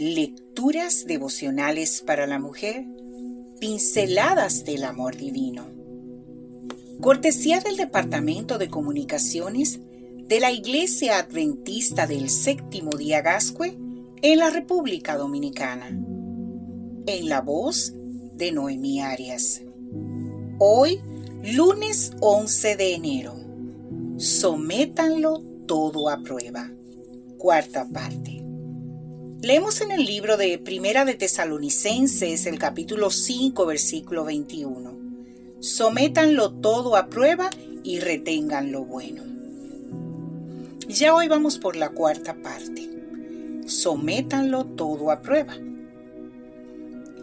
Lecturas devocionales para la mujer, pinceladas del amor divino. Cortesía del Departamento de Comunicaciones de la Iglesia Adventista del Séptimo Día Gascue en la República Dominicana. En la voz de Noemí Arias. Hoy, lunes 11 de enero. Sométanlo todo a prueba. Cuarta parte. Leemos en el libro de Primera de Tesalonicenses, el capítulo 5, versículo 21. Sométanlo todo a prueba y retengan lo bueno. Ya hoy vamos por la cuarta parte. Sométanlo todo a prueba.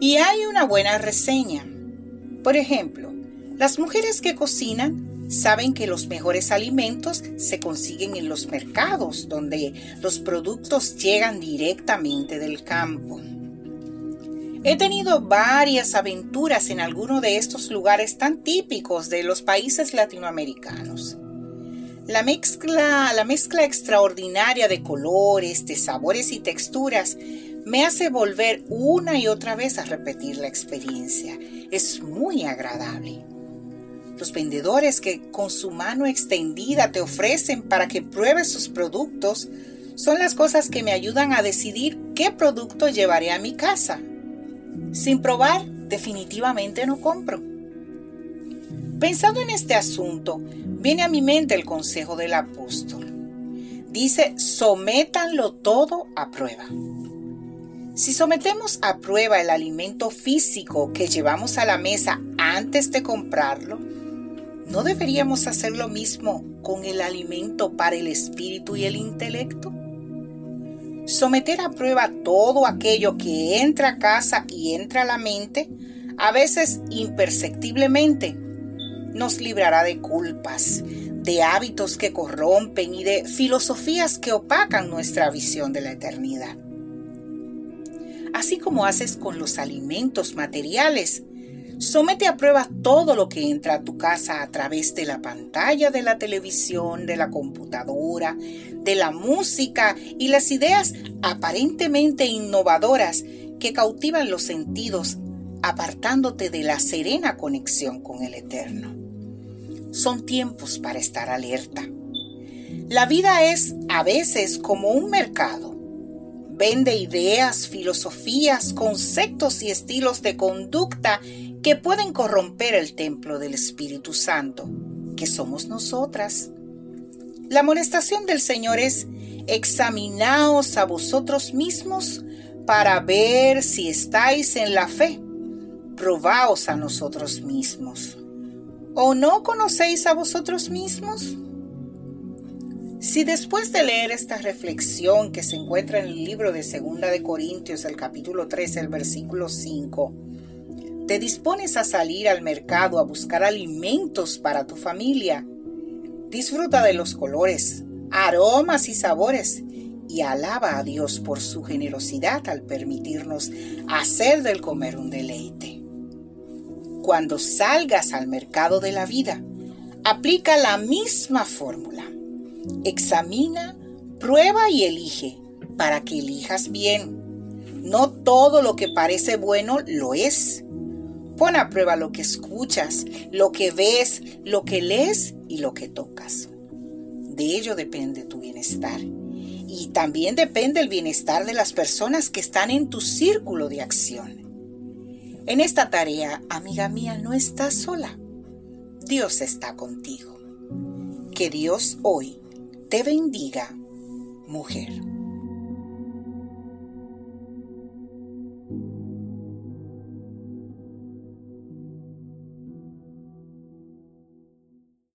Y hay una buena reseña. Por ejemplo, las mujeres que cocinan saben que los mejores alimentos se consiguen en los mercados, donde los productos llegan directamente del campo. He tenido varias aventuras en alguno de estos lugares tan típicos de los países latinoamericanos. La mezcla, la mezcla extraordinaria de colores, de sabores y texturas me hace volver una y otra vez a repetir la experiencia. Es muy agradable. Los vendedores que con su mano extendida te ofrecen para que pruebes sus productos son las cosas que me ayudan a decidir qué producto llevaré a mi casa. Sin probar, definitivamente no compro. Pensando en este asunto, viene a mi mente el consejo del apóstol. Dice, sométanlo todo a prueba. Si sometemos a prueba el alimento físico que llevamos a la mesa antes de comprarlo, ¿No deberíamos hacer lo mismo con el alimento para el espíritu y el intelecto? Someter a prueba todo aquello que entra a casa y entra a la mente, a veces imperceptiblemente, nos librará de culpas, de hábitos que corrompen y de filosofías que opacan nuestra visión de la eternidad. Así como haces con los alimentos materiales, Somete a prueba todo lo que entra a tu casa a través de la pantalla de la televisión, de la computadora, de la música y las ideas aparentemente innovadoras que cautivan los sentidos, apartándote de la serena conexión con el Eterno. Son tiempos para estar alerta. La vida es a veces como un mercado. Vende ideas, filosofías, conceptos y estilos de conducta que pueden corromper el templo del Espíritu Santo, que somos nosotras. La amonestación del Señor es, examinaos a vosotros mismos para ver si estáis en la fe. Probaos a nosotros mismos. ¿O no conocéis a vosotros mismos? Si después de leer esta reflexión que se encuentra en el libro de Segunda de Corintios, el capítulo 13, el versículo 5, te dispones a salir al mercado a buscar alimentos para tu familia. Disfruta de los colores, aromas y sabores y alaba a Dios por su generosidad al permitirnos hacer del comer un deleite. Cuando salgas al mercado de la vida, aplica la misma fórmula. Examina, prueba y elige para que elijas bien. No todo lo que parece bueno lo es. Pon a prueba lo que escuchas, lo que ves, lo que lees y lo que tocas. De ello depende tu bienestar. Y también depende el bienestar de las personas que están en tu círculo de acción. En esta tarea, amiga mía, no estás sola. Dios está contigo. Que Dios hoy te bendiga, mujer.